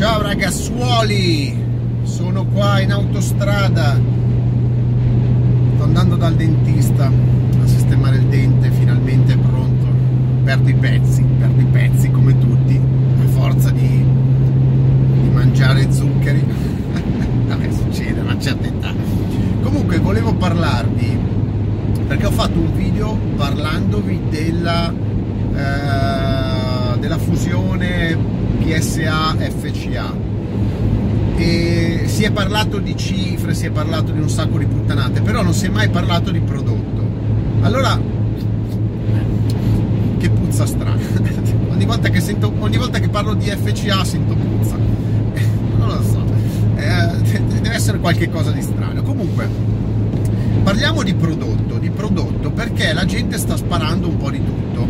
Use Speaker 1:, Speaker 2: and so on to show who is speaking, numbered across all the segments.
Speaker 1: Ciao ragazzuoli, sono qua in autostrada, sto andando dal dentista a sistemare il dente, finalmente è pronto, perdo i pezzi, perdo i pezzi come tutti, a forza di, di mangiare zuccheri, vabbè succede a una certa età. Comunque volevo parlarvi, perché ho fatto un video parlandovi della, eh, della fusione PSA FCA e si è parlato di cifre, si è parlato di un sacco di puttanate, però non si è mai parlato di prodotto. Allora, che puzza strana. ogni, volta che sento, ogni volta che parlo di FCA sento puzza. non lo so, eh, deve essere qualche cosa di strano. Comunque, parliamo di prodotto, di prodotto perché la gente sta sparando un po' di tutto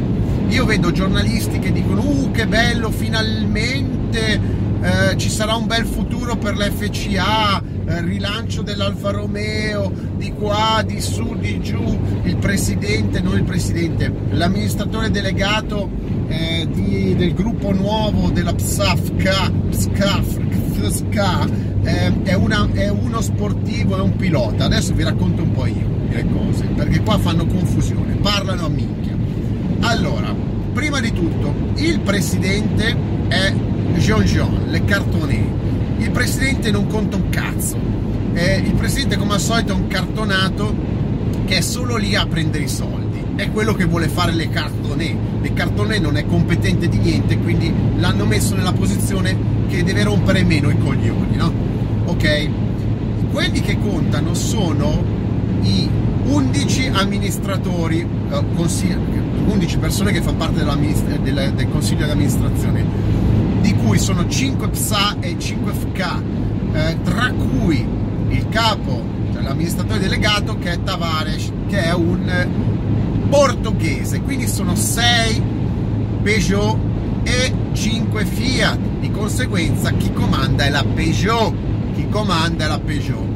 Speaker 1: io vedo giornalisti che dicono uh che bello finalmente eh, ci sarà un bel futuro per l'FCA eh, rilancio dell'Alfa Romeo di qua, di su, di giù. Il presidente, non il presidente l'amministratore delegato eh, di, del gruppo nuovo della PSAFCA PSCAF, PSCA eh, è, una, è uno sportivo, è un pilota. Adesso vi racconto un po' io le cose perché qua fanno confusione parlano a minchia allora, prima di tutto, il presidente è Jean-Jean, le cartonné. Il presidente non conta un cazzo. Eh, il presidente, come al solito, è un cartonato che è solo lì a prendere i soldi. È quello che vuole fare le cartonné. Le cartonné non è competente di niente, quindi l'hanno messo nella posizione che deve rompere meno i coglioni, no? Ok? Quelli che contano sono i 11 amministratori, eh, 11 persone che fanno parte del, del consiglio di amministrazione, di cui sono 5 PSA e 5 FK, eh, tra cui il capo, cioè l'amministratore delegato che è Tavares, che è un portoghese, quindi sono 6 Peugeot e 5 Fiat, di conseguenza chi comanda è la Peugeot, chi comanda è la Peugeot.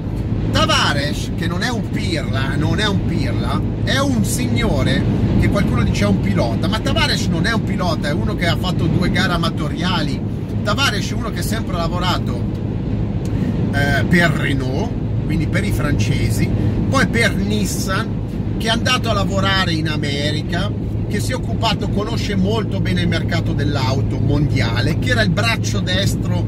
Speaker 1: Tavares, che non è un pirla, non è un pirla, è un signore che qualcuno dice è un pilota, ma Tavares non è un pilota, è uno che ha fatto due gare amatoriali. Tavares è uno che ha sempre lavorato eh, per Renault, quindi per i francesi, poi per Nissan, che è andato a lavorare in America, che si è occupato, conosce molto bene il mercato dell'auto mondiale, che era il braccio destro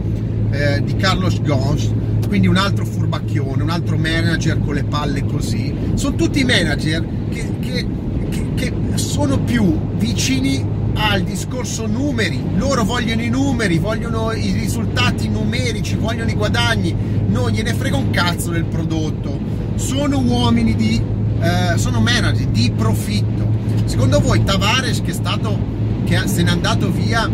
Speaker 1: eh, di Carlos Ghosn quindi un altro furbacchione, un altro manager con le palle così. Sono tutti manager che, che, che, che sono più vicini al discorso numeri, loro vogliono i numeri, vogliono i risultati numerici, vogliono i guadagni, non gliene frega un cazzo del prodotto, sono uomini di, eh, sono manager di profitto. Secondo voi Tavares che è stato, che se n'è andato via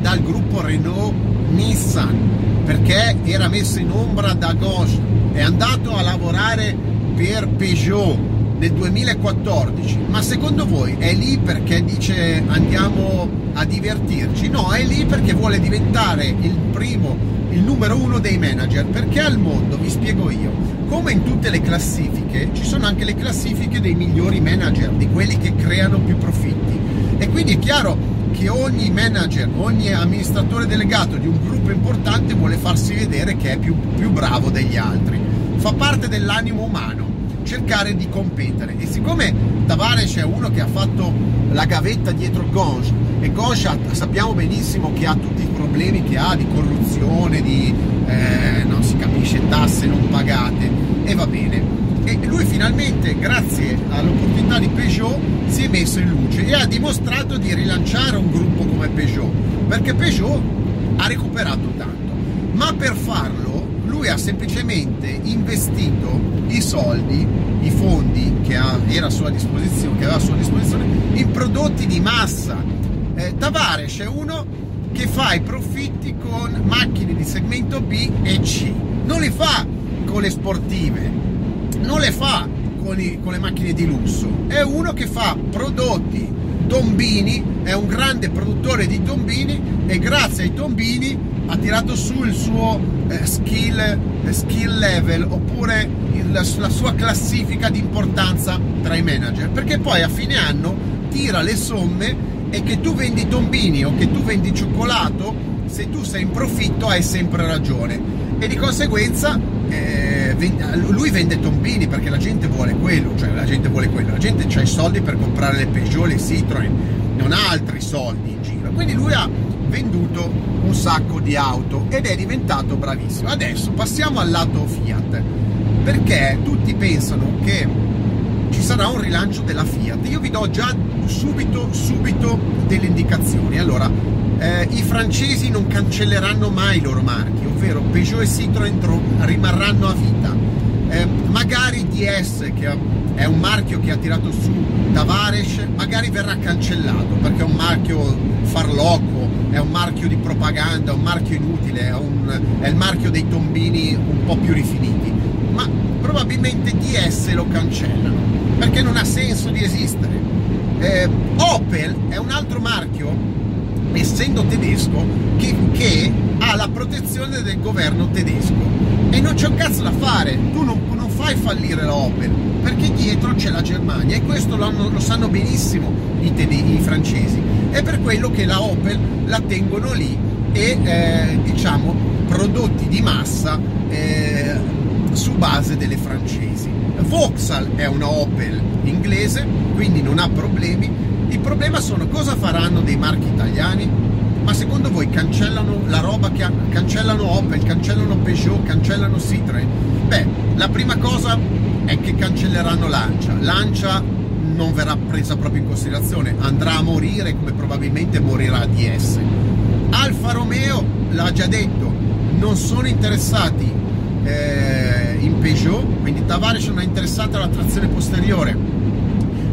Speaker 1: dal gruppo Renault Nissan perché era messo in ombra da Gauche, è andato a lavorare per Peugeot nel 2014, ma secondo voi è lì perché dice andiamo a divertirci? No, è lì perché vuole diventare il primo, il numero uno dei manager, perché al mondo, vi spiego io, come in tutte le classifiche, ci sono anche le classifiche dei migliori manager, di quelli che creano più profitti. E quindi è chiaro che ogni manager, ogni amministratore delegato di un gruppo importante vuole farsi vedere che è più, più bravo degli altri. Fa parte dell'animo umano cercare di competere e siccome Tavares è uno che ha fatto la gavetta dietro Gonge e Gonge sappiamo benissimo che ha tutti i problemi che ha di corruzione, di eh, non si capisce tasse non pagate e va bene e lui finalmente grazie all'opportunità di Peugeot si è messo in luce e ha dimostrato di rilanciare un gruppo come Peugeot perché Peugeot ha recuperato tanto. Ma per farlo lui ha semplicemente investito i soldi i fondi che, ha, era a sua disposizione, che aveva a sua disposizione in prodotti di massa. Eh, Tavares è uno che fa i profitti con macchine di segmento B e C. Non li fa con le sportive non le fa con, i, con le macchine di lusso, è uno che fa prodotti tombini, è un grande produttore di tombini e grazie ai tombini ha tirato su il suo eh, skill, eh, skill level oppure il, la, la sua classifica di importanza tra i manager. Perché poi a fine anno tira le somme e che tu vendi tombini o che tu vendi cioccolato se tu sei in profitto hai sempre ragione. E di conseguenza eh, lui vende tombini perché la gente vuole quello, cioè la gente vuole quello, la gente ha i soldi per comprare le Peugeot, le Citroën, non ha altri soldi in giro, quindi lui ha venduto un sacco di auto ed è diventato bravissimo. Adesso passiamo al lato Fiat, perché tutti pensano che ci sarà un rilancio della Fiat. Io vi do già subito, subito delle indicazioni. Allora, eh, i francesi non cancelleranno mai i loro marchi, ovvero Peugeot e Citroën rimarranno a vita. Eh, magari DS, che è un marchio che ha tirato su Tavares, magari verrà cancellato perché è un marchio farlocco, è un marchio di propaganda, è un marchio inutile, è, un, è il marchio dei tombini un po' più rifiniti. Ma probabilmente DS lo cancellano perché non ha senso di esistere. Eh, Opel è un altro marchio, essendo tedesco, che, che, ha la protezione del governo tedesco e non c'è un cazzo da fare. Tu non, non fai fallire la Opel perché dietro c'è la Germania e questo lo, lo sanno benissimo i, tede- i francesi. È per quello che la Opel la tengono lì e eh, diciamo prodotti di massa eh, su base delle francesi. Vauxhall è una Opel inglese, quindi non ha problemi. Problema sono cosa faranno dei marchi italiani? Ma secondo voi cancellano la roba che hanno, cancellano Opel, cancellano Peugeot, cancellano Citroën? Beh, la prima cosa è che cancelleranno Lancia. Lancia non verrà presa proprio in considerazione, andrà a morire come probabilmente morirà DS. Alfa Romeo l'ha già detto, non sono interessati eh, in Peugeot, quindi Tavares non è interessato alla trazione posteriore.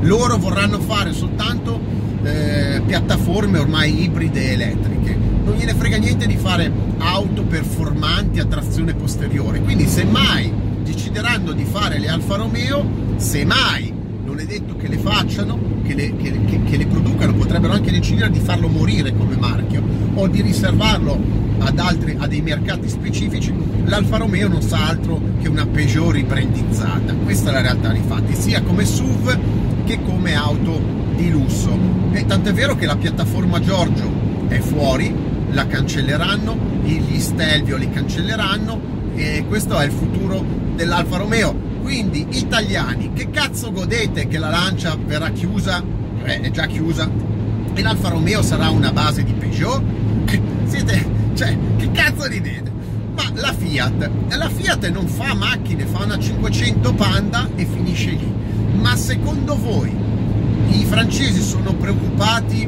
Speaker 1: Loro vorranno fare soltanto eh, piattaforme ormai ibride elettriche. Non gliene frega niente di fare auto performanti a trazione posteriore. Quindi se mai decideranno di fare le Alfa Romeo, se mai non è detto che le facciano, che le, che, che, che le producano, potrebbero anche decidere di farlo morire come marchio o di riservarlo ad altri, a dei mercati specifici, l'Alfa Romeo non sa altro che una Peugeot ribrandizzata. Questa è la realtà dei fatti, sia come SUV che come auto di lusso. E tant'è vero che la piattaforma Giorgio è fuori, la cancelleranno, gli Stelvio li cancelleranno e questo è il futuro dell'Alfa Romeo. Quindi italiani, che cazzo godete che la Lancia verrà chiusa? Eh, è già chiusa. E l'Alfa Romeo sarà una base di Peugeot? Siete cioè, che cazzo ridete? Ma la Fiat, la Fiat non fa macchine, fa una 500 Panda e finisce lì. Ma secondo voi i francesi sono preoccupati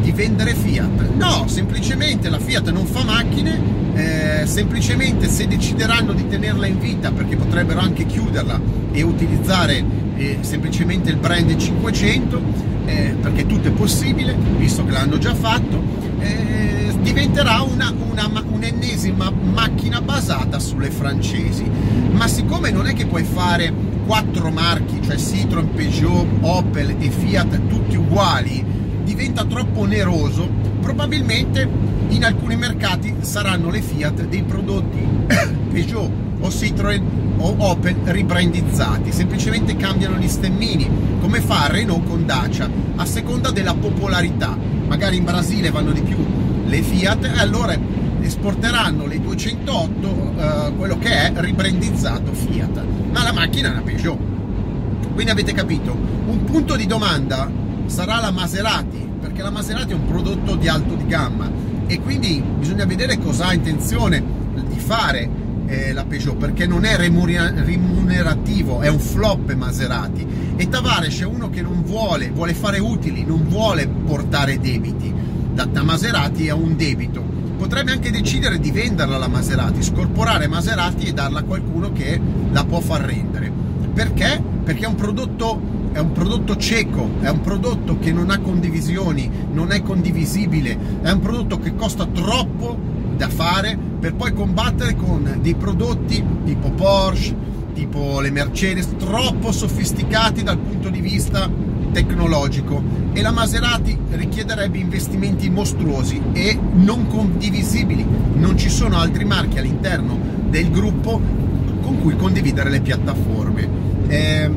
Speaker 1: di vendere Fiat? No, semplicemente la Fiat non fa macchine, eh, semplicemente se decideranno di tenerla in vita perché potrebbero anche chiuderla e utilizzare eh, semplicemente il brand 500, eh, perché tutto è possibile, visto che l'hanno già fatto, eh, diventerà una, una, un'ennesima macchina basata sulle francesi. Ma siccome non è che puoi fare quattro marchi, cioè Citroën, Peugeot, Opel e Fiat tutti uguali, diventa troppo oneroso, probabilmente in alcuni mercati saranno le Fiat dei prodotti Peugeot o Citroën o Opel ribrandizzati, semplicemente cambiano gli stemmini, come fa Renault con Dacia, a seconda della popolarità. Magari in Brasile vanno di più le Fiat e allora esporteranno le 208 eh, quello che è ribrandizzato Fiat. Ma la macchina è una Peugeot. Quindi avete capito un punto di domanda sarà la Maserati perché la Maserati è un prodotto di alto di gamma e quindi bisogna vedere cosa ha intenzione di fare eh, la Peugeot perché non è remunerativo è un flop Maserati. E Tavares è uno che non vuole vuole fare utili non vuole portare debiti. Da, da Maserati a un debito. Potrebbe anche decidere di venderla la Maserati, scorporare Maserati e darla a qualcuno che la può far rendere. Perché? Perché è un prodotto è un prodotto cieco, è un prodotto che non ha condivisioni, non è condivisibile, è un prodotto che costa troppo da fare per poi combattere con dei prodotti tipo Porsche, tipo le Mercedes, troppo sofisticati dal punto di vista tecnologico e la Maserati richiederebbe investimenti mostruosi e non condivisibili. Non ci sono altri marchi all'interno del gruppo con cui condividere le piattaforme. Eh,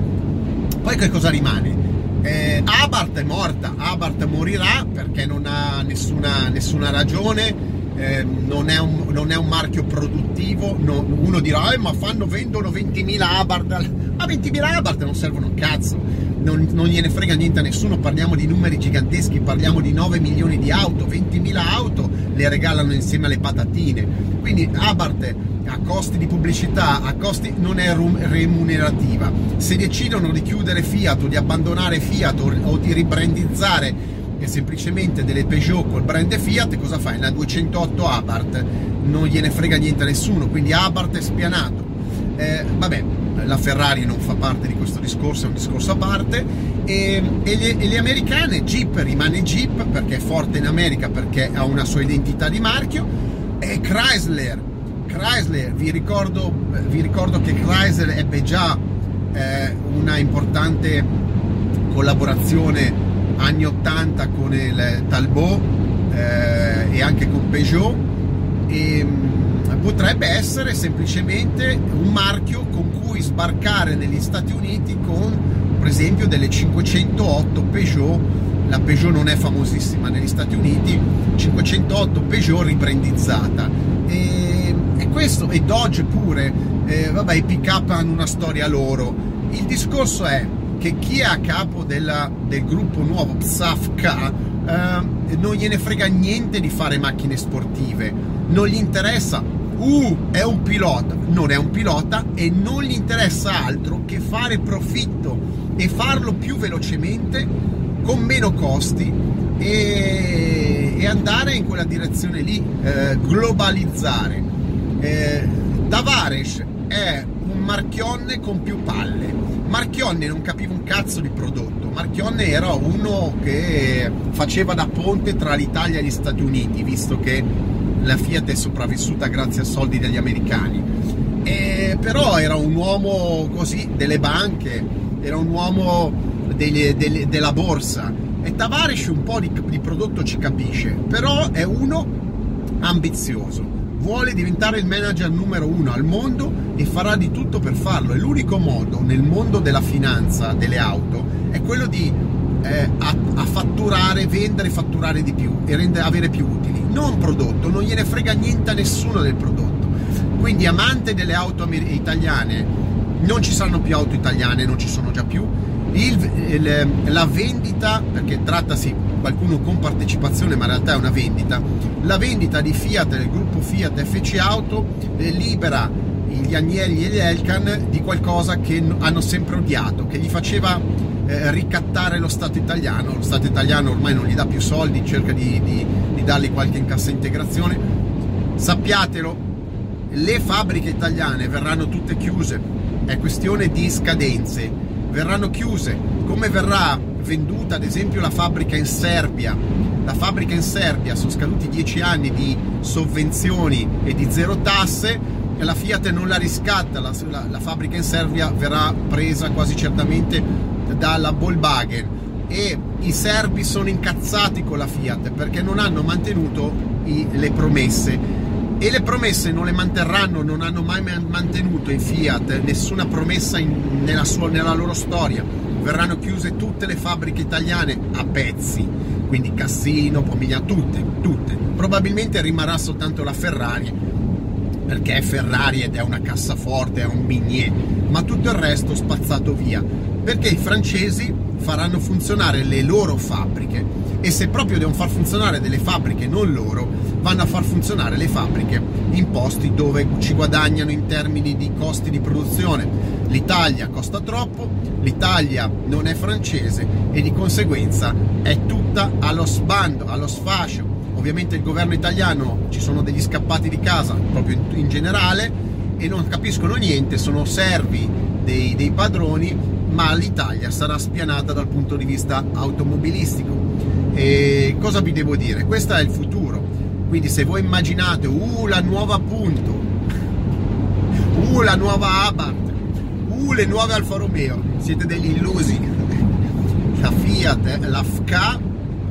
Speaker 1: poi che cosa rimane? Eh, Abarth è morta, Abarth morirà perché non ha nessuna, nessuna ragione eh, non, è un, non, è un, marchio produttivo, no, uno dirà eh, ma fanno, vendono 20.000 Abarth, ma 20.000 Abarth non servono un cazzo, non, non, gliene frega niente a nessuno, parliamo di numeri giganteschi, parliamo di 9 milioni di auto, 20.000 auto le regalano insieme alle patatine, quindi Abarth a costi di pubblicità, a costi non è remunerativa, se decidono di chiudere Fiat o di abbandonare Fiat o, di ribrandizzare e semplicemente delle Peugeot col brand Fiat, cosa fai? La 208 Abarth non gliene frega niente a nessuno, quindi Abarth è spianato. Eh, vabbè, la Ferrari non fa parte di questo discorso, è un discorso a parte. E, e, le, e, le, americane, Jeep rimane Jeep perché è forte in America, perché ha una sua identità di marchio. E Chrysler, Chrysler, vi ricordo, vi ricordo che Chrysler ebbe già eh, una importante collaborazione anni 80 con il Talbot eh, e anche con Peugeot e mh, mm, potrebbe essere semplicemente un marchio con cui sbarcare negli Stati Uniti con per esempio delle 508 Peugeot. La Peugeot non è famosissima negli Stati Uniti 508 Peugeot ribrandizzata e, e questo e Dodge pure. Eh, vabbè i pick up hanno una storia loro. Il discorso è che chi è a capo della, del gruppo nuovo PSAFK eh, non gliene frega niente di fare macchine sportive, non gli interessa, uh, è un pilota, non è un pilota e non gli interessa altro che fare profitto e farlo più velocemente, con meno costi e, e andare in quella direzione lì, eh, globalizzare. Eh, Tavares è un marchionne con più palle. Marchionne non capiva un cazzo di prodotto, Marchionne era uno che faceva da ponte tra l'Italia e gli Stati Uniti, visto che la Fiat è sopravvissuta grazie a soldi degli americani. E però era un uomo così delle banche, era un uomo delle, delle, della borsa e Tavares un po' di, di prodotto ci capisce, però è uno ambizioso vuole diventare il manager numero uno al mondo e farà di tutto per farlo. E l'unico modo nel mondo della finanza, delle auto, è quello di eh, a, a, fatturare, vendere e fatturare di più e rendere, avere più utili. Non prodotto, non gliene frega niente a nessuno del prodotto. Quindi amante delle auto italiane, non ci saranno più auto italiane, non ci sono già più. Il, il, la vendita, perché trattasi qualcuno con partecipazione, ma in realtà è una vendita. La vendita di Fiat, del gruppo Fiat FC Auto, eh, libera gli Agnelli e gli Elkan di qualcosa che hanno sempre odiato, che gli faceva eh, ricattare lo Stato italiano. Lo Stato italiano ormai non gli dà più soldi, cerca di, di, di dargli qualche incassa integrazione. Sappiatelo, le fabbriche italiane verranno tutte chiuse, è questione di scadenze, verranno chiuse, come verrà venduta ad esempio la fabbrica in Serbia. La fabbrica in Serbia sono scaduti dieci anni di sovvenzioni e di zero tasse e la Fiat non la riscatta, la, la, la fabbrica in Serbia verrà presa quasi certamente dalla Volkswagen e i serbi sono incazzati con la Fiat perché non hanno mantenuto i, le promesse. E le promesse non le manterranno, non hanno mai mantenuto i Fiat nessuna promessa in, nella, sua, nella loro storia. Verranno chiuse tutte le fabbriche italiane a pezzi, quindi Cassino, Pomigliano, tutte, tutte. Probabilmente rimarrà soltanto la Ferrari, perché è Ferrari ed è una cassaforte, è un minier, ma tutto il resto spazzato via, perché i francesi faranno funzionare le loro fabbriche e se proprio devono far funzionare delle fabbriche non loro, vanno a far funzionare le fabbriche in posti dove ci guadagnano in termini di costi di produzione. L'Italia costa troppo, l'Italia non è francese e di conseguenza è tutta allo sbando, allo sfascio. Ovviamente il governo italiano ci sono degli scappati di casa proprio in, generale e non capiscono niente, sono servi dei, dei padroni, ma l'Italia sarà spianata dal punto di vista automobilistico. E cosa vi devo dire? Questo è il futuro. Quindi se voi immaginate, uh, la nuova Punto, uh, la nuova Abarth, uh, le nuove Alfa Romeo, siete degli illusi. La Fiat, eh, la FK,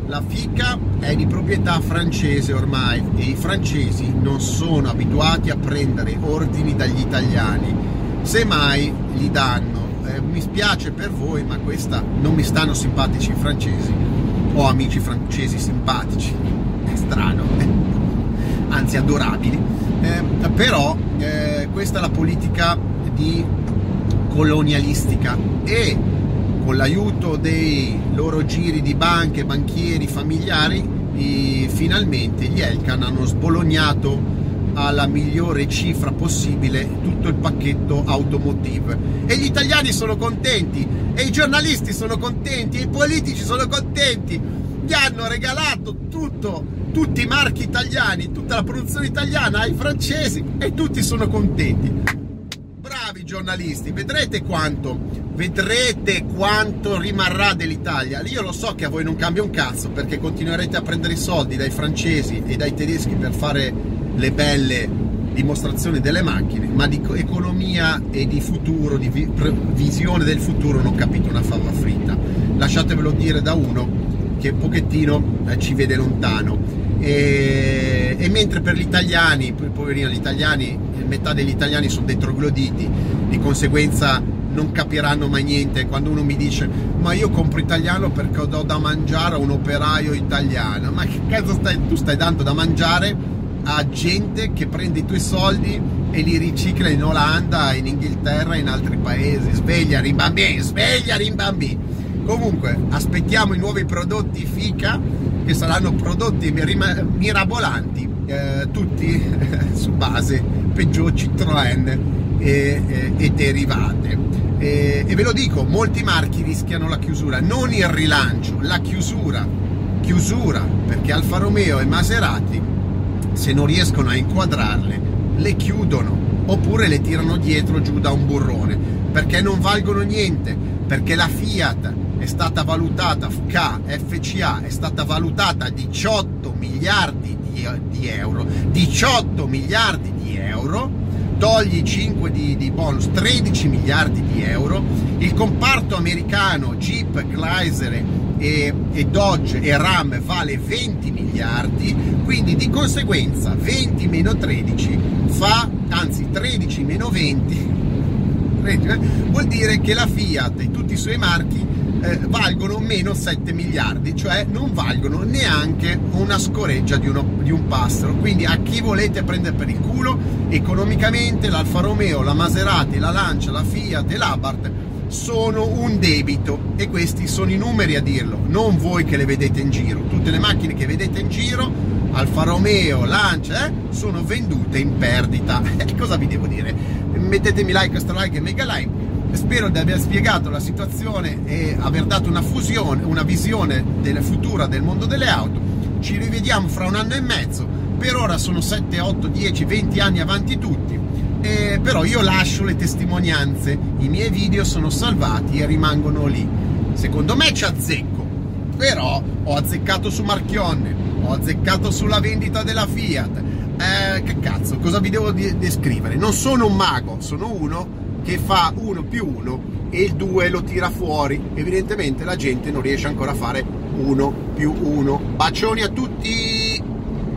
Speaker 1: la FICA è di proprietà francese ormai e i francesi non sono abituati a prendere ordini dagli italiani, semmai gli danno. Eh, mi spiace per voi, ma questa non mi stanno simpatici i francesi. Ho amici francesi simpatici, è strano. Eh? anzi adorabili, eh, però eh, questa è la politica di colonialistica e con l'aiuto dei loro giri di banche, banchieri, familiari, finalmente gli Elkan hanno sbolognato alla migliore cifra possibile tutto il pacchetto automotive. E gli italiani sono contenti e i giornalisti sono contenti e i politici sono contenti. Gli hanno regalato tutto tutti i marchi italiani tutta la produzione italiana ai francesi e tutti sono contenti. Bravi giornalisti vedrete quanto vedrete quanto rimarrà dell'Italia. Io lo so che a voi non cambia un cazzo perché continuerete a prendere i soldi dai francesi e dai tedeschi per fare le belle dimostrazioni delle macchine, ma di economia e di futuro, di visione del futuro non capite una fava fritta. Lasciatemelo dire da uno che un pochettino eh, ci vede lontano. E, e, mentre per gli italiani, poverino, gli italiani, metà degli italiani sono dei trogloditi, di conseguenza non capiranno mai niente quando uno mi dice ma io compro italiano perché do da mangiare a un operaio italiano ma che cazzo stai, tu stai dando da mangiare a gente che prende i tuoi soldi e li ricicla in Olanda, in Inghilterra e in altri paesi. Sveglia rimbambì, sveglia rimbambì. Comunque, aspettiamo i nuovi prodotti FICA che saranno prodotti mirabolanti, eh, tutti su base Peugeot Citroën e, e, e derivate. E, e ve lo dico, molti marchi rischiano la chiusura, non il rilancio, la chiusura. Chiusura perché Alfa Romeo e Maserati se non riescono a inquadrarle, le chiudono oppure le tirano dietro giù da un burrone perché non valgono niente, perché la Fiat è stata valutata, KFCA è stata valutata a 18 miliardi di, di euro, 18 miliardi di euro, togli 5 di, di, bonus, 13 miliardi di euro, il comparto americano Jeep, Chrysler e, e Dodge e Ram vale 20 miliardi, quindi di conseguenza 20 meno 13 fa, anzi 13 meno 20, 13, eh, vuol dire che la Fiat e tutti i suoi marchi eh, valgono meno 7 miliardi, cioè non valgono neanche una scoreggia di, uno, di un passero. Quindi a chi volete prendere per il culo, economicamente l'Alfa Romeo, la Maserati, la Lancia, la Fiat e l'Abarth sono un debito e questi sono i numeri a dirlo, non voi che le vedete in giro. Tutte le macchine che vedete in giro, Alfa Romeo, Lancia, eh, sono vendute in perdita. Cosa vi devo dire? Mettetemi like, strike e mega like. Spero di aver spiegato la situazione e aver dato una fusione, una visione della futura del mondo delle auto. Ci rivediamo fra un anno e mezzo. Per ora sono 7, 8, 10, 20 anni avanti tutti eh, però io lascio le testimonianze, i miei video sono salvati e rimangono lì. Secondo me ci azzecco, però ho azzeccato su Marchionne, ho azzeccato sulla vendita della Fiat. Eh, che cazzo, cosa vi devo descrivere? Non sono un mago, sono uno che fa uno più uno e il 2 lo tira fuori. Evidentemente la gente non riesce ancora a fare uno più uno. Bacioni a tutti!